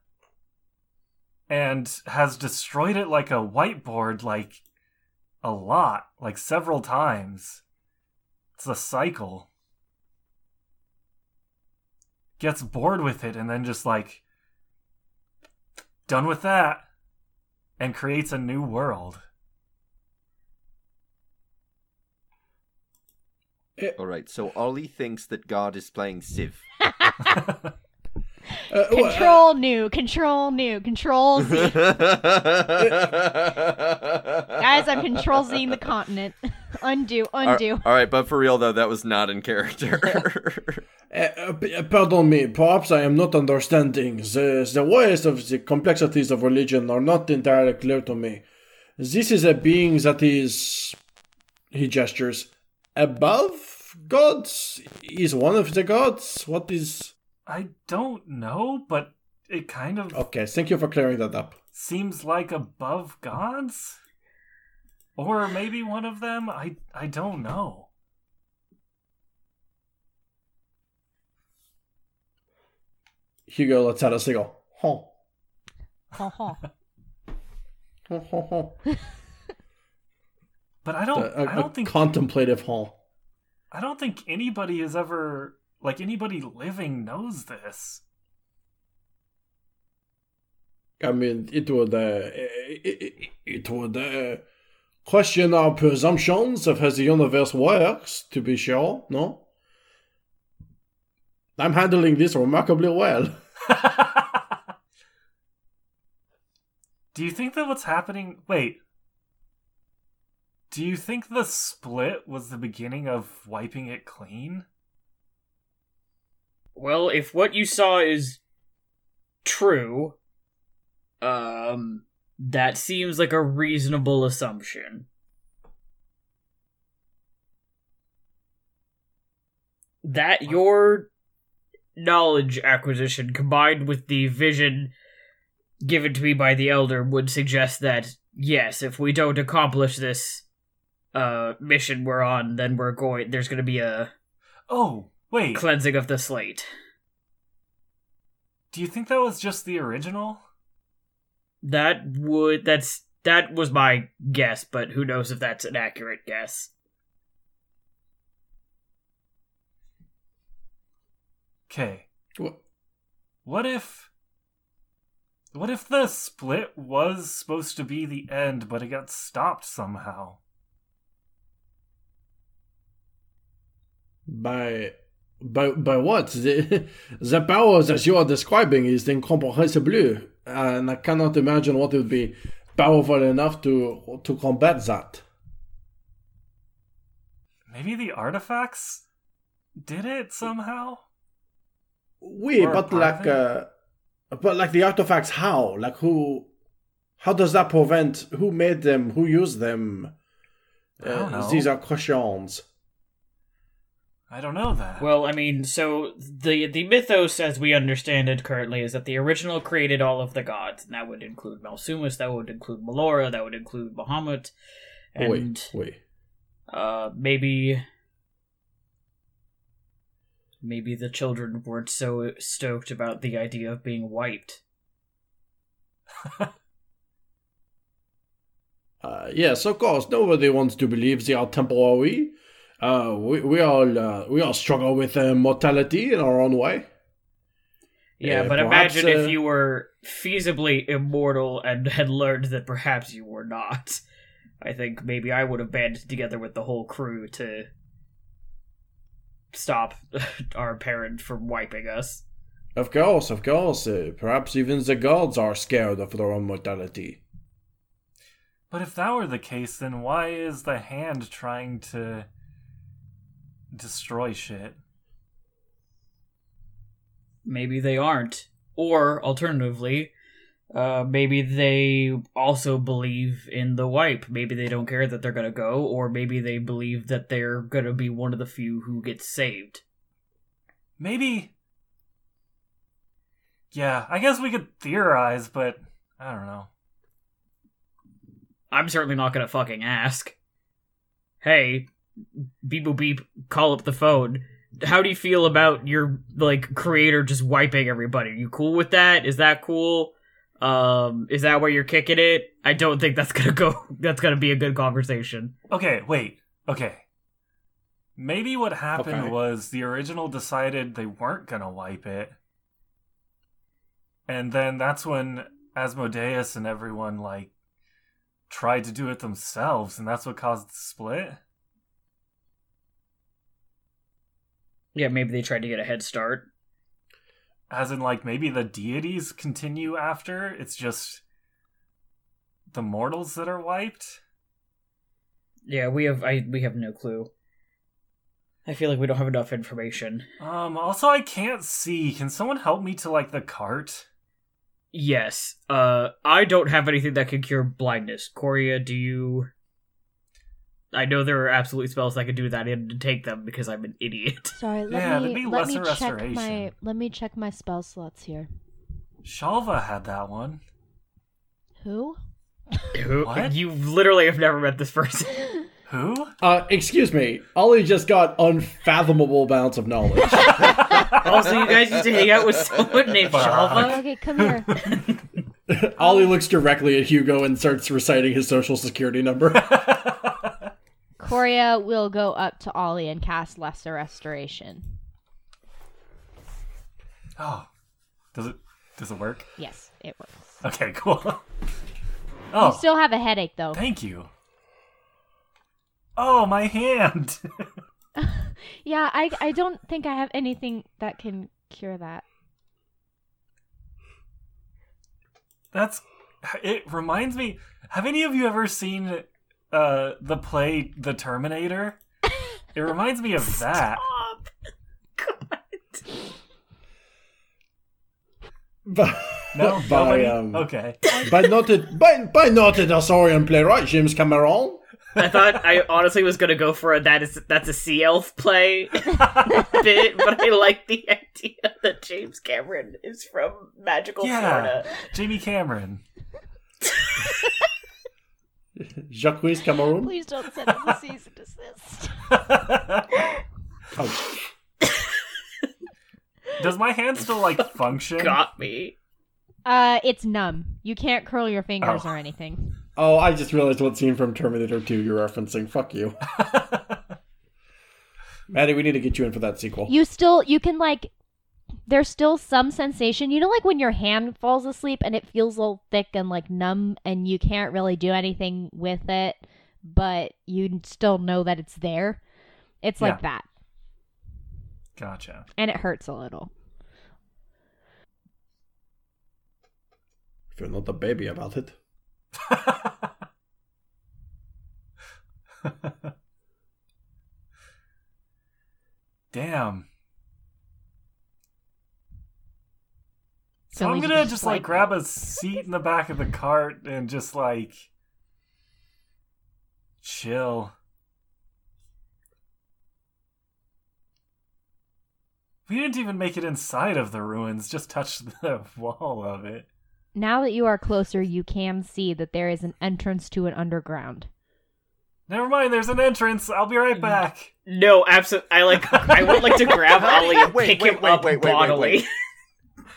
and has destroyed it like a whiteboard like a lot like several times. It's a cycle. Gets bored with it and then just like done with that and creates a new world. All right, so Ollie thinks that God is playing Civ. [LAUGHS] [LAUGHS] [LAUGHS] Uh, well, uh, Control new, control new, control Z. [LAUGHS] Guys, I'm control Z the continent. [LAUGHS] undo, undo. All right, but for real though, that was not in character. [LAUGHS] Uh, uh, uh, pardon me, perhaps I am not understanding. The, the ways of the complexities of religion are not entirely clear to me. This is a being that is, he gestures, above gods? Is one of the gods? What is. I don't know but it kind of Okay, thank you for clearing that up. seems like above gods or maybe one of them i i don't know Hugo lets out a single. Huh. Ha ha. [LAUGHS] Huh, huh, huh. but i don't A, i a don't think contemplative huh. i don't think anybody has ever like anybody living knows this I mean, it would, uh, it, it, it would, uh, question our presumptions of how the universe works, to be sure, no? I'm handling this remarkably well. [LAUGHS] Do you think that what's happening? Wait, Do you think the split was the beginning of wiping it clean? Well, if what you saw is true, um, that seems like a reasonable assumption. That your knowledge acquisition combined with the vision given to me by the elder would suggest that yes, if we don't accomplish this uh mission we're on, then we're going there's going to be a Oh, wait. cleansing of the slate. Do you think that was just the original? That would that's that was my guess, but who knows if that's an accurate guess. Okay. What? What if What if the split was supposed to be the end but it got stopped somehow? By by by what? The, the power that you are describing is incomprehensible, and I cannot imagine what would be powerful enough to to combat that. Maybe the artifacts did it somehow? Oui, but like, uh, but like the artifacts, how? Like who? How does that prevent? Who made them? Who used them? Know. these are questions. I don't know that. Well, I mean, so the the mythos as we understand it currently is that the original created all of the gods, and that would include Malsumus, that would include Melora, that would include Bahamut, and Wait, wait. uh maybe maybe the children weren't so stoked about the idea of being wiped. [LAUGHS] Uh, yes, of course. Nobody wants to believe they are temporary. Uh, we we all uh, we all struggle with uh, mortality in our own way. Yeah, Uh, but perhaps, imagine uh, if you were feasibly immortal and [LAUGHS] had learned that perhaps you were not. I think maybe I would have banded together with the whole crew to stop [LAUGHS] our parent from wiping us. Of course, of course. Uh, perhaps even the gods are scared of their own mortality. But if that were the case, then why is the hand trying to destroy shit? Maybe they aren't. Or, alternatively, uh, maybe they also believe in the wipe. Maybe they don't care that they're gonna go, or maybe they believe that they're gonna be one of the few who gets saved. Maybe. Yeah, I guess we could theorize, but I don't know. I'm certainly not gonna fucking ask. Hey, beep boop beep, call up the phone. How do you feel about your like creator just wiping everybody? You cool with that? Is that cool? Um, is that where you're kicking it? I don't think that's gonna go. [LAUGHS] That's gonna be a good conversation. Okay, wait. Okay. Maybe what happened Okay. was the original decided they weren't gonna wipe it. And then that's when Asmodeus and everyone like tried to do it themselves, and that's what caused the split. Yeah, maybe they tried to get a head start. As in like maybe the deities continue after, it's just the mortals that are wiped. Yeah, we have. I we have no clue. I feel like we don't have enough information. Um also I can't see. Can someone help me to like the cart? Yes. Uh, I don't have anything that can cure blindness. Coria, do you? I know there are absolutely spells I could do that and take them because I'm an idiot. [LAUGHS] Sorry, let Yeah, me be let me lesser check my let me check my spell slots here. Shalva had that one. Who? Who? [LAUGHS] What? You literally have never met this person. [LAUGHS] Who? Uh, excuse me. Ollie just got unfathomable amounts of knowledge. also, you guys used to hang out with someone named Fuck. Shalva. Okay, come here. Ollie looks directly at Hugo and starts reciting his social security number. Coria will go up to Ollie and cast Lesser Restoration. Oh, does it does it work? Yes, it works. Okay, [LAUGHS] cool. You Oh, still have a headache though. thank you. Oh, my hand. [LAUGHS] Yeah, I I don't think I have anything that can cure that. That's. It reminds me. Have any of you ever seen uh, the play The Terminator? It reminds me of [LAUGHS] that. Stop. God. By, No, [LAUGHS] by, nobody? um, Okay. by noted by, by noted Asorian playwright James Cameron. I thought I honestly was gonna go for a that is that's a sea elf play [LAUGHS] bit, but I like the idea that James Cameron is from magical Yeah. Florida. Jamie Cameron. Jacques Cameron. Please don't send us a cease and desist. Oh, Does my hand still like [LAUGHS] function? Got me. Uh, it's numb. You can't curl your fingers Oh. or anything. oh, I just realized what scene from Terminator 2 you're referencing. Fuck you. [LAUGHS] Maddie, we need to get you in for that sequel. You still, you can like, there's still some sensation. You know, like when your hand falls asleep and it feels a little thick and like numb, and you can't really do anything with it, but you still know that it's there. It's like Yeah. that, Gotcha. and it hurts a little. If you're not a baby about it. [LAUGHS] Damn. So So I'm gonna just, just like like- grab a seat in the back of the cart and just like chill. We didn't even make it inside of the ruins, just touched [LAUGHS] the wall of it. Now that you are closer, you can see that there is an entrance to an underground. Never mind, there's an entrance. I'll be right back. No, absolutely. I like. I would like to [LAUGHS] grab Ollie and Wait, pick wait, him wait, up wait, wait, wait, bodily. [LAUGHS]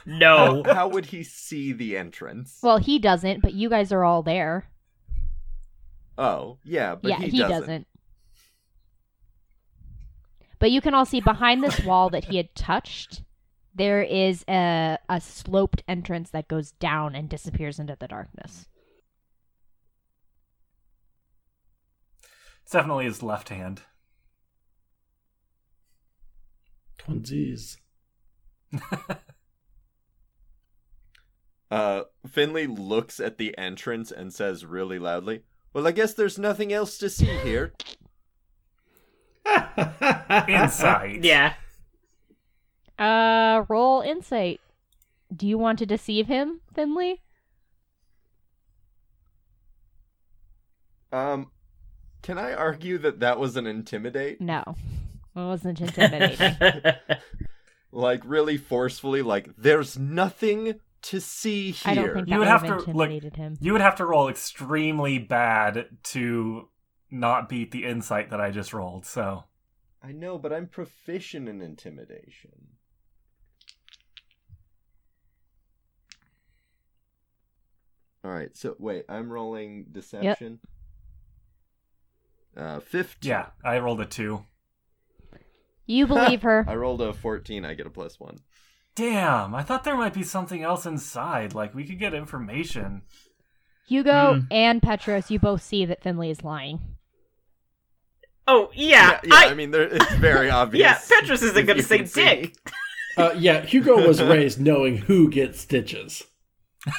wait. no. How would he see the entrance? Well, he doesn't, but you guys are all there. oh, yeah, but yeah, he, he, doesn't. doesn't. But you can all see behind this wall that he had touched, there is a a sloped entrance that goes down and disappears into the darkness. It's definitely his left hand. Twinsies. [LAUGHS] Uh, Finley looks at the entrance and says really loudly, Well, I guess there's nothing else to see here. [LAUGHS] Insight. [LAUGHS] Yeah. Uh, roll insight. Do you want to deceive him, Finley? Um, can I argue that that was an intimidate? No, it wasn't intimidating. [LAUGHS] Like, really forcefully, like, there's nothing to see here. I don't think You would would have have to, like- him. You would have to roll extremely bad to not beat the insight that I just rolled, so. I know, but I'm proficient in intimidation. Alright, so wait, I'm rolling deception. Uh, 15. Yeah, I rolled a two. You believe her. [LAUGHS] I rolled a 14, I get a plus one. Damn, I thought there might be something else inside. Like, we could get information. Hugo Hmm. and Petros, you both see that Finley is lying. Oh yeah. yeah, I, I, mean, it's very [LAUGHS] obvious. yeah. Petros isn't gonna say can dick. Uh, yeah, Hugo was [LAUGHS] raised knowing who gets stitches.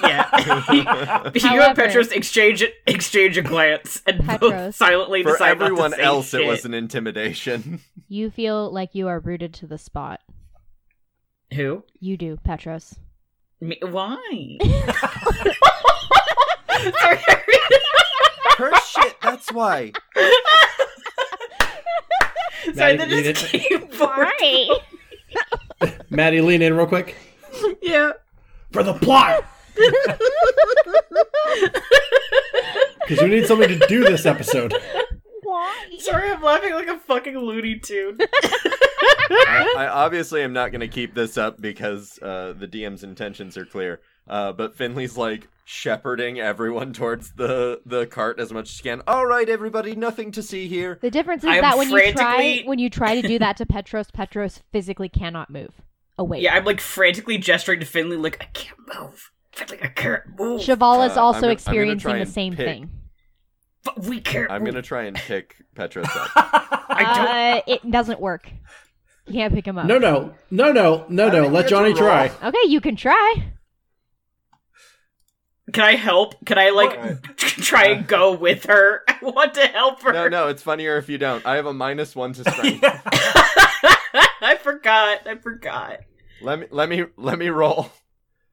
Yeah. [LAUGHS] Hugo and Petros exchange exchange a glance and both Petros. silently For decide not to everyone say else, it was an intimidation. You feel like you are rooted to the spot. Who? You do, Petros. Me? Why? Sorry. [LAUGHS] Her shit, that's why. [LAUGHS] Sorry, Maddie, that lean just in. came forward. [LAUGHS] Maddie, lean in real quick. Yeah. For the plot! Because we need something to do this episode. Why? Sorry, I'm laughing like a fucking Looney Tune. I, I obviously am not going to keep this up because uh, the DM's intentions are clear. Uh, but Finley's like shepherding everyone towards the the cart as much as he can. All right, everybody, nothing to see here. The difference is I am that when you try when you try to do that to Petros, Petros physically cannot move away. yeah, I'm like frantically gesturing to Finley, like I can't move. Finley, I can't move. Cheval is Uh, also I'm gonna- I'm gonna experiencing the same pick- thing. but we can't. I'm move. gonna try and pick [LAUGHS] Petros up. I Uh, it doesn't work. You can't pick him up. No, no, no, no, no, no. Let Johnny try. Okay, you can try. can I help? Can I like What? [LAUGHS] try and go with her? [LAUGHS] I want to help her. No, no, it's funnier if you don't. I have a minus one to strength. [LAUGHS] I forgot. I forgot. Let me let me let me roll.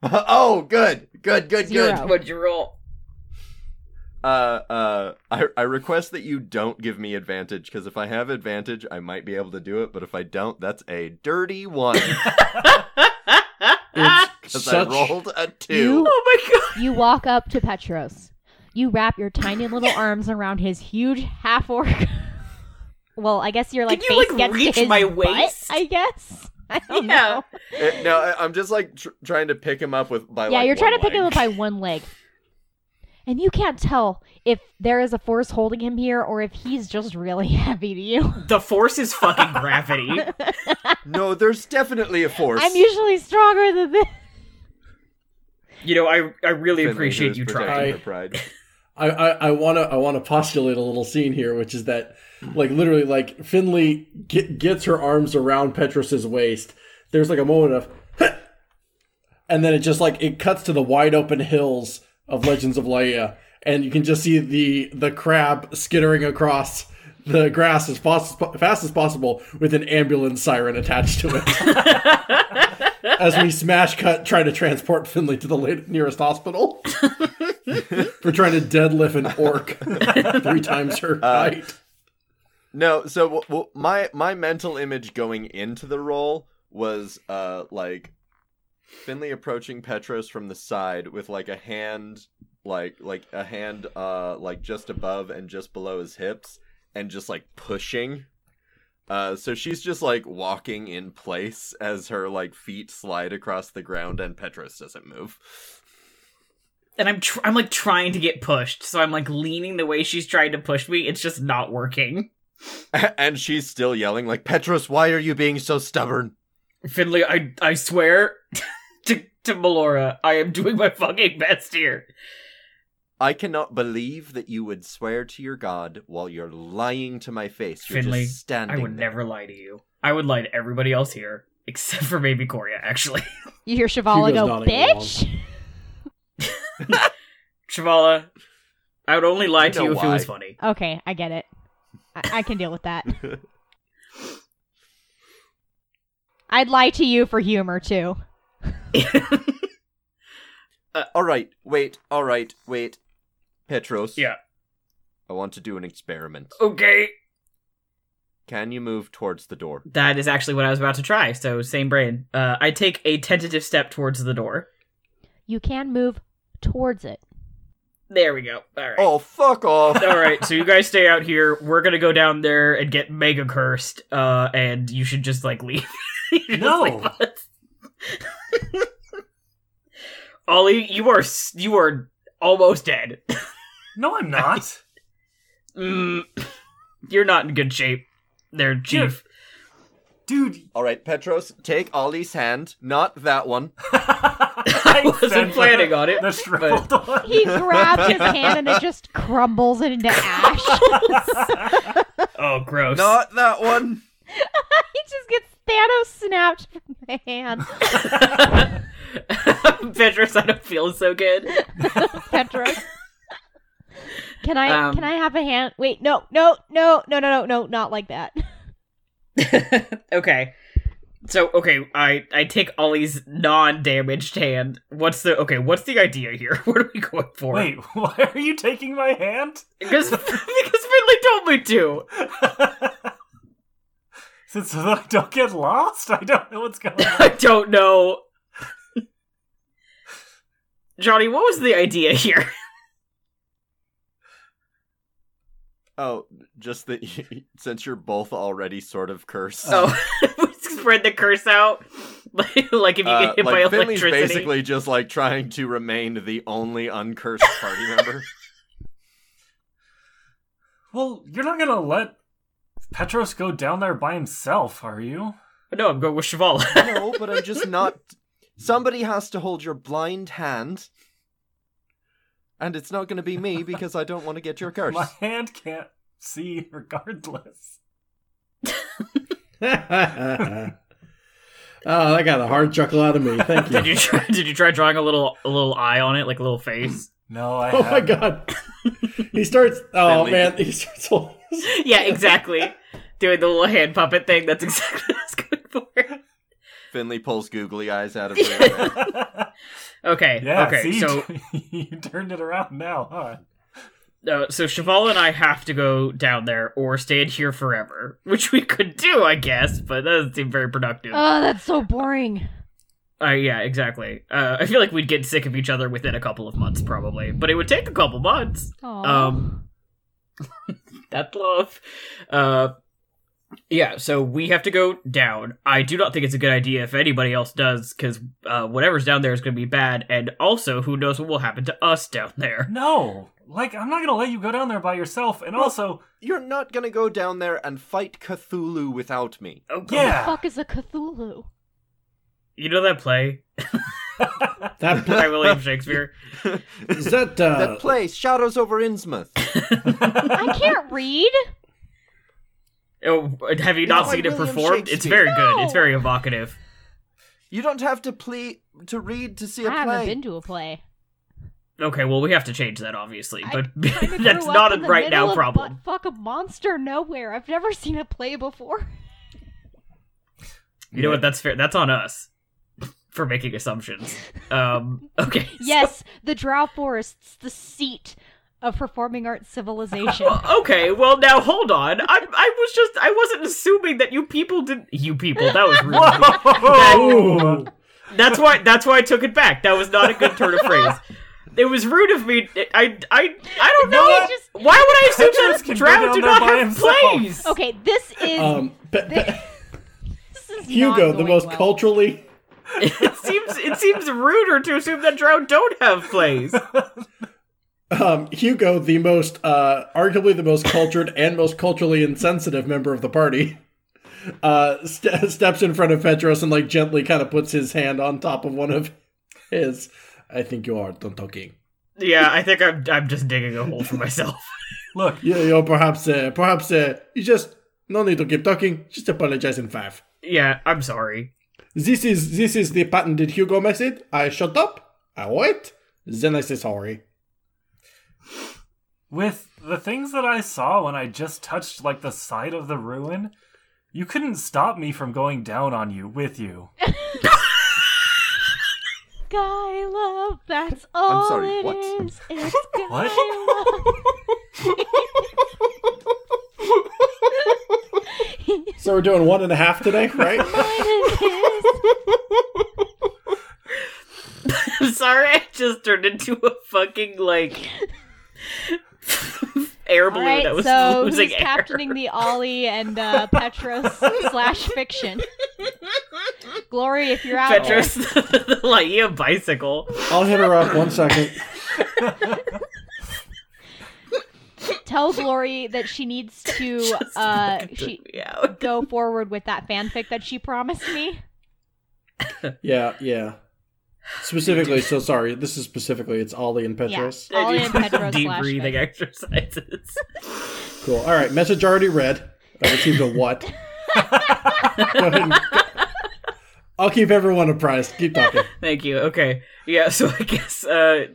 oh, good, good, good, Zero. good. What'd you roll? Uh, uh, I I request that you don't give me advantage because if I have advantage, I might be able to do it. But if I don't, that's a dirty one. [LAUGHS] because [LAUGHS] Such- I rolled a two. You my god. you walk up to Petros. You wrap your tiny little arms around his huge half orc. [LAUGHS] well, I guess you're like you, face like, against reach his my butt, waist? I guess. I don't Yeah. know. Uh, no, I- I'm just like tr- trying to pick him up with by yeah, like, you're trying to one pick him leg. up by one leg. And you can't tell if there is a force holding him here or if he's just really [LAUGHS] heavy to you. The force is fucking gravity. [LAUGHS] No, there's definitely a force. I'm usually stronger than this. You know, I I really Finley, appreciate you trying. I- her pride. I, I, I wanna I wanna postulate a little scene here, which is that like literally like Finley get, gets her arms around Petros's waist. There's like a moment of, [LAUGHS] and then it just like it cuts to the wide open hills of Legends of Laia, and you can just see the the crab skittering across the grass as fast as, fast as possible with an ambulance siren attached to it. [LAUGHS] as we smash cut try to transport Finley to the late, nearest hospital [LAUGHS] for trying to deadlift an orc three times her height. No, so w- w- my my mental image going into the role was uh like Finley approaching Petros from the side with like a hand like like a hand uh like just above and just below his hips and just like pushing. Uh so she's just like walking in place as her like feet slide across the ground and Petros doesn't move. and I'm tr- I'm like trying to get pushed, so I'm like leaning the way she's trying to push me. It's just not working. [LAUGHS] and she's still yelling like Petros, why are you being so stubborn? Finley, I I swear to to Melora, I am doing my fucking best here. I cannot believe that you would swear to your god while you're lying to my face. You're Finley, just standing I would there. never lie to you. I would lie to everybody else here, [LAUGHS] except for maybe Coria, actually. [LAUGHS] You hear Shavala Hugo's go, bitch. [LAUGHS] Shavala, I would only lie You to know you if it was funny. Okay, I get it. I, I can deal with that. I'd lie to you for humor too. [LAUGHS] all right, wait, all right, wait. Petros. yeah. I want to do an experiment. Okay. Can you move towards the door? That is actually what I was about to try, so same brain. Uh, I take a tentative step towards the door. You can move towards it. There we go. All right. Oh, fuck off. All right, so you guys [LAUGHS] stay out here. We're gonna go down there and get mega cursed, uh, and you should just like leave. [LAUGHS] You just No. leave us. Ollie, you are you are almost dead. No, I'm not. Mm, you're not in good shape, there, Chief. Dude, All right, Petros, take Ollie's hand, not that one. [LAUGHS] I wasn't planning on it, The shriveled one. He grabs his [LAUGHS] hand and it just crumbles into ash. [LAUGHS] Oh, gross. Not that one. he just gets Thanos snapped from the hand. Petros, I don't feel so good. [LAUGHS] Petros. Can I Um, can I have a hand? Wait, no, no, no, no, no, no, no, not like that. [LAUGHS] okay. So okay, I I take Ollie's non-damaged hand. What's the okay? What's the idea here? [LAUGHS] What are we going for? Wait, why are you taking my hand? because because Finley told me to. Since so [LAUGHS] that I don't get lost, I don't know what's going on. [LAUGHS] I don't know. Johnny, what was the idea here? [LAUGHS] Oh, just that you, since you're both already sort of cursed. Oh, we spread the curse out, like, like if you uh, get hit like by Finley's electricity. basically just like trying to remain the only uncursed party member. Well, you're not gonna let Petros go down there by himself, are you? No, I'm going with Shavala. [LAUGHS] no, but I'm just not. [LAUGHS] Somebody has to hold your blind hand. And it's not going to be me [LAUGHS] because I don't want to get your curse. My hand can't see regardless. Oh, that got a hard chuckle out of me. Thank Did you. you try, did you try drawing a little a little eye on it, like a little face? No, I Oh my haven't. god. He starts. Oh Finley. man, he starts. Holding his- [LAUGHS] yeah, exactly. Doing the little hand puppet thing. That's exactly [LAUGHS] what I was going for. Finley pulls googly eyes out of [LAUGHS] her. Okay. yeah, okay. see, So you turned it around now, huh? uh, so Cheval and I have to go down there or stand here forever, which we could do, I guess, but that doesn't seem very productive. Oh, that's so boring. Uh, yeah, exactly. Uh, I feel like we'd get sick of each other within a couple of months, probably, but it would take a couple months. Aw. Um, that love. Uh, yeah, so we have to go down. I do not think it's a good idea if anybody else does, because uh, whatever's down there is going to be bad, and also who knows what will happen to us down there. No, like I'm not gonna let you go down there by yourself. And Well- also, You're not gonna go down there and fight Cthulhu without me. Oh, yeah, fuck is a Cthulhu? You know that play [LAUGHS] That [LAUGHS] by William Shakespeare? is that. Uh, that place, Shadows over Innsmouth. I can't read. Oh, have you not seen it William performed? It's Shakespeare. very good. It's very evocative. You don't have to ple- to read to see a I haven't play. been to a play. Okay, well, we have to change that, obviously, I but [LAUGHS] that's not a right now of problem. butt fuck a monster nowhere. I've never seen a play before. You know what? That's fair. That's on us for making assumptions. Um, [LAUGHS] okay. so- Yes, the Drow Forest's the seat of performing arts civilization. [LAUGHS] Okay. Well, now hold on. I I was just I wasn't assuming that you people didn't You people. That was rude. [LAUGHS] Whoa! Ooh. That's why. That's why I took it back. That was not a good turn of phrase. It was rude of me. I I I don't know. what? Just- Why would I assume Petros that can Drow do not have himself. plays? okay, this is Um, pe- pe- this is not Hugo, the most well. culturally. It seems it seems ruder to assume that Drow don't have plays. Um, Hugo, the most, uh, arguably the most cultured and most culturally insensitive member of the party, uh, st- steps in front of Petros and like gently kind of puts his hand on top of one of his. I think you are done talking. Yeah, I think I'm I'm just digging a hole for myself. Look, Yeah, you know, perhaps, uh, perhaps, uh, you just no need to keep talking. Just apologize in five. Yeah, I'm sorry. This is this is the patented Hugo method. I shut up. I wait. Then I say sorry. with the things that I saw when I just touched like the side of the ruin, you couldn't stop me from going down on you with you. [LAUGHS] Guy love, that's all sorry, it what? is. [LAUGHS] It's guy What? [LAUGHS] love. So we're doing one and a half today, right? I'm [LAUGHS] sorry, I just turned into a fucking like air All balloon right, that was so losing who's air. captaining the Ollie and uh, [LAUGHS] Petros slash fiction? Glory, if you're out Petros, [LAUGHS] the Laia bicycle. I'll hit her up. One second. tell Glory that she needs to uh, fucking she took me out. go forward with that fanfic that she promised me. [LAUGHS] Yeah, yeah. Specifically, so sorry. This is specifically it's Ollie and Petros. Yeah. Ollie and Petros [LAUGHS] Deep slash breathing exercises. Cool. All right. Message already read. I received a what? [LAUGHS] Go ahead and- I'll keep everyone apprised. Keep talking. Thank you. Okay. Yeah, so I guess uh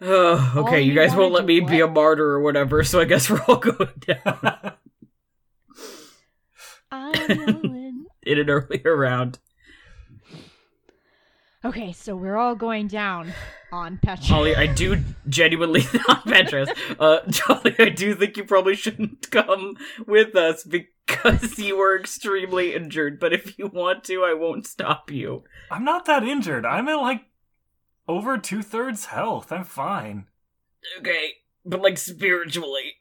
Oh, okay, you you guys won't let to me be a martyr or whatever, so I guess we're all going down I'm rolling. in an earlier round. Okay, so we're all going down on Petros. Ollie, I do genuinely [LAUGHS] not Petros. Uh Jolly, I do think you probably shouldn't come with us because [LAUGHS] you were extremely injured, but if you want to, I won't stop you. I'm not that injured. I'm at like over two thirds health. I'm fine. Okay. But like spiritually.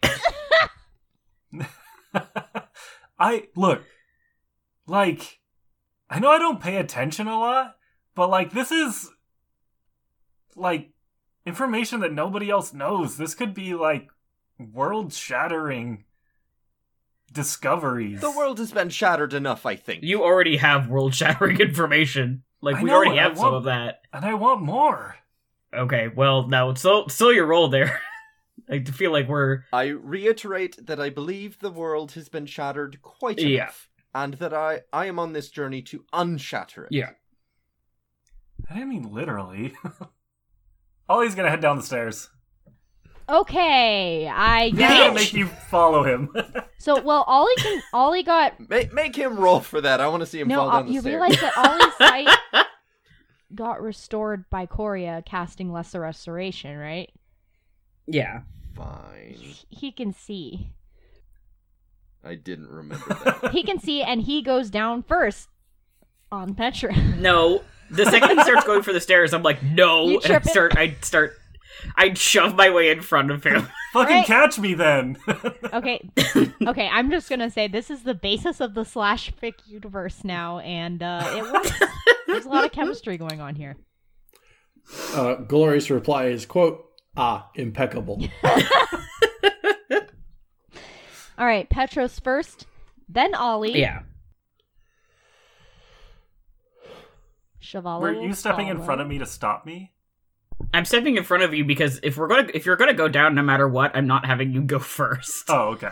[LAUGHS] I look like I know I don't pay attention a lot, but like this is like information that nobody else knows. This could be like world shattering discoveries. The world has been shattered enough, I think. You already have world shattering [LAUGHS] information. Like I we know, already I have some of that. and I want more. Okay, well now it's still still your role there. [LAUGHS] I feel like we're I reiterate that I believe the world has been shattered quite Yeah. enough. and that I I am on this journey to unshatter it. Yeah. I didn't mean literally. [LAUGHS] Ollie's gonna head down the stairs. Okay, I He's get gonna make you follow him. [LAUGHS] So, well, Ollie can. Ollie got Make make him roll for that. I want to see him no. fall uh, the you stairs. realize that Ollie's sight [LAUGHS] got restored by Coria casting Lesser Restoration, right? Yeah. Fine. He- He can see. I didn't remember that. He can see, and he goes down first on Petra. No. The second he starts going for the stairs, I'm like, no. And I tripping? start I start I shove my way in front of him. [LAUGHS] Fucking Right. catch me then. [LAUGHS] Okay, okay. I'm just gonna say this is the basis of the slash fic universe now, and uh, it works. There's a lot of chemistry going on here. Uh, Glory's reply is, quote, ah, impeccable. [LAUGHS] All right, Petros first, then Ollie. yeah. Shavala. Were you stepping in front of me to stop me? I'm stepping in front of you because if we're gonna if you're gonna go down no matter what, I'm not having you go [LAUGHS] first. Oh, okay.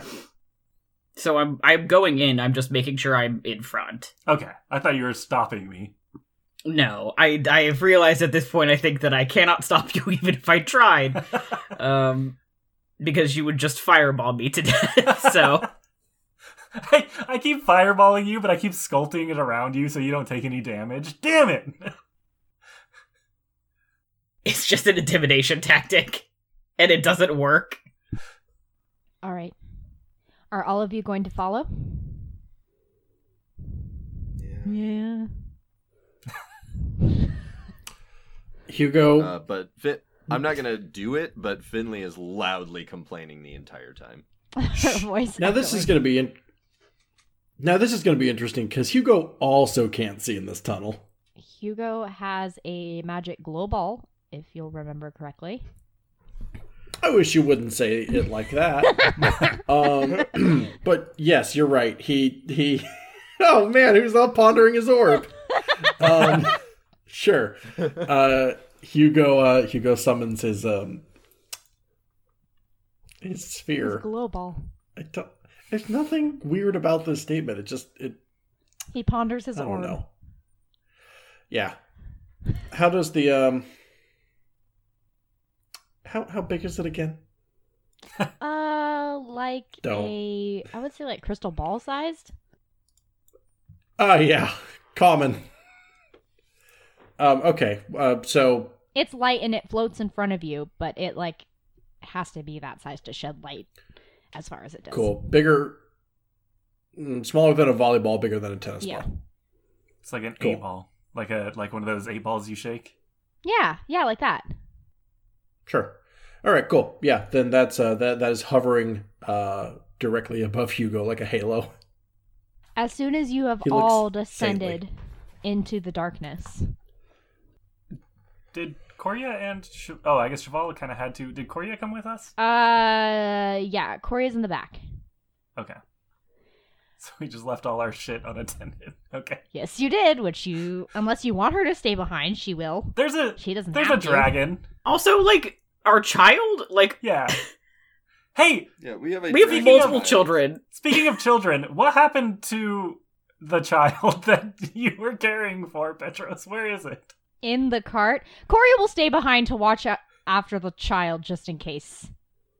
So I'm I'm going in, I'm just making sure I'm in front. Okay. I thought you were stopping me. No, I I have realized at this point I think that I cannot [LAUGHS] stop you even if I tried. [LAUGHS] um because you would just fireball me to death. so [LAUGHS] I, I keep fireballing you, but I keep sculpting it around you so you don't take any damage. Damn it! [LAUGHS] it's just an intimidation tactic. And it doesn't work. All right. Are all of you going to follow? Yeah. [LAUGHS] Hugo, Uh, but Fin- I'm not gonna do it. But Finley is loudly complaining the entire time. Voice. now this is going to be in- now this is going to be interesting because Hugo also can't see in this tunnel. Hugo has a magic glow ball, if you'll remember correctly. I wish you wouldn't say it like that. [LAUGHS] um, [CLEARS THROAT] but yes, you're right. He he. [LAUGHS] Oh man, who's up pondering his orb? Um, [LAUGHS] sure. Uh, Hugo. Uh, Hugo summons his um his His sphere. glow ball. I don't, there's nothing weird about this statement. It just it. He ponders his own. I don't orb. know. Yeah. How does the um? How how big is it again? [LAUGHS] Uh, like Don't. a, I would say like crystal ball sized. Ah, yeah, common. Um, okay, uh, so It's light and it floats in front of you, but it like has to be that size to shed light, as far as it does. cool, bigger, mm, smaller than a volleyball, bigger than a tennis Yeah. ball. It's like an Cool. eight ball, like a like one of those eight balls you shake. Yeah, yeah, like that. Sure. All right, cool. Yeah, then that's uh, that that is hovering uh, directly above Hugo like a halo. As soon as you have all descended into the darkness, Did Coria and Sh- oh, I guess Shavala kind of had to. Did Coria come with us? uh, yeah, Coria's in the back. Okay. [LAUGHS] So we just left all our shit unattended. [LAUGHS] Okay. Yes, you did. Which you, unless you want her to stay behind, she will. There's a She doesn't there's have a to. dragon. Also, like, our child? Like Yeah. [LAUGHS] hey, Yeah, we have a we have multiple of- children. speaking of children, what happened to the child that you were caring for, Petros? Where is it? In the cart. Coria will stay behind to watch a- after the child just in case.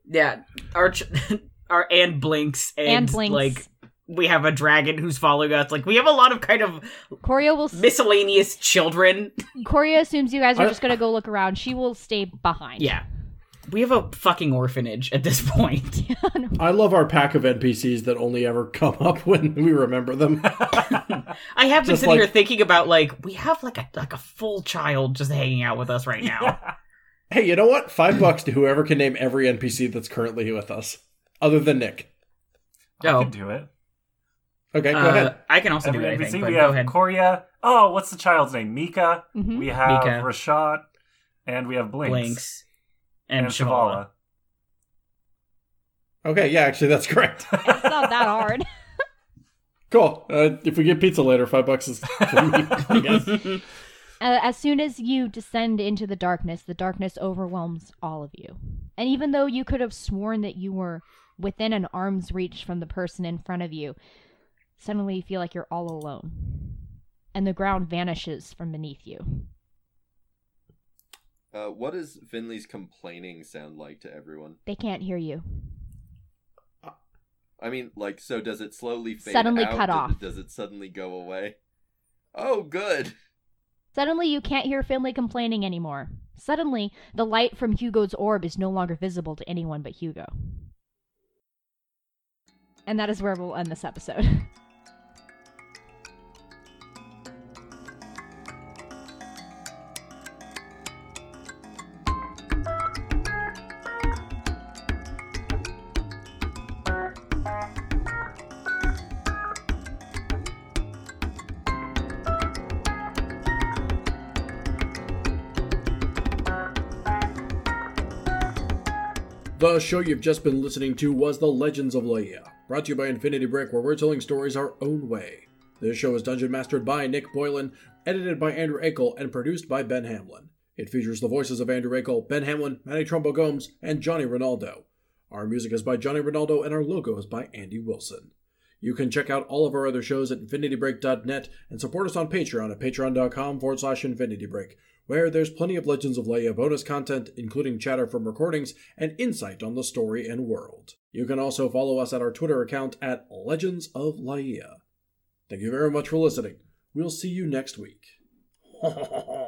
Yeah. Our ch- [LAUGHS] our and blinks and, And Blinks. like we have a dragon who's following us. Like we have a lot of kind of Coria will. s- miscellaneous children. Coria assumes you guys are just gonna go look around. She will stay behind. Yeah. We have a fucking orphanage at this [LAUGHS] point. [LAUGHS] I love our pack of NPCs that only ever come up [LAUGHS] when we remember them. I have been Just sitting like- here thinking about like we have like a like a full child just hanging out with us right now. hey, you know what? Five bucks to whoever can name every NPC that's currently with us, other than Nick. I Oh. can do it. Okay, go Uh, ahead. I can also Every do anything. NPC, but we go have ahead. Coria. Oh, what's the child's name? Mika. Mhm. We have Mika. Rashad, and we have Blinks, Blinks and, and Shavala. Okay, yeah, actually, that's correct. [LAUGHS] It's not that hard. [LAUGHS] cool. Uh, if we get pizza later, five bucks is me, I guess. [LAUGHS] Uh, as soon as you descend into the darkness, the darkness overwhelms all of you. And even though you could have sworn that you were within an arm's reach from the person in front of you, Suddenly, you feel like you're all alone, and the ground vanishes from beneath you. Uh, what does Finley's complaining sound like to everyone? They can't hear you. I mean, like, so does it slowly fade Suddenly out? cut Does- off. Does it suddenly go away? Oh, good. Suddenly, you can't hear Finley complaining anymore. Suddenly, the light from Hugo's orb is no longer visible to anyone but Hugo. And that is where we'll end this episode. [LAUGHS] The show you've just been listening to was The Legends of Laia, brought to you by Infinity Break, where we're telling stories our own way. This show is dungeon mastered by Nick Boylan, edited by Andrew Akel, and produced by Ben Hamlin. It features the voices of Andrew Akel, Ben Hamlin, Manny Trumbo Gomes, and Johnny Ronaldo. Our music is by Johnny Ronaldo, and our logo is by Andy Wilson. You can check out all of our other shows at infinitybreak.net and support us on Patreon at patreon.com forward slash infinitybreak, where there's plenty of Legends of Laia bonus content, including chatter from recordings and insight on the story and world. You can also follow us at our Twitter account at Legends of Laia. Thank you very much for listening. We'll see you next week. [LAUGHS]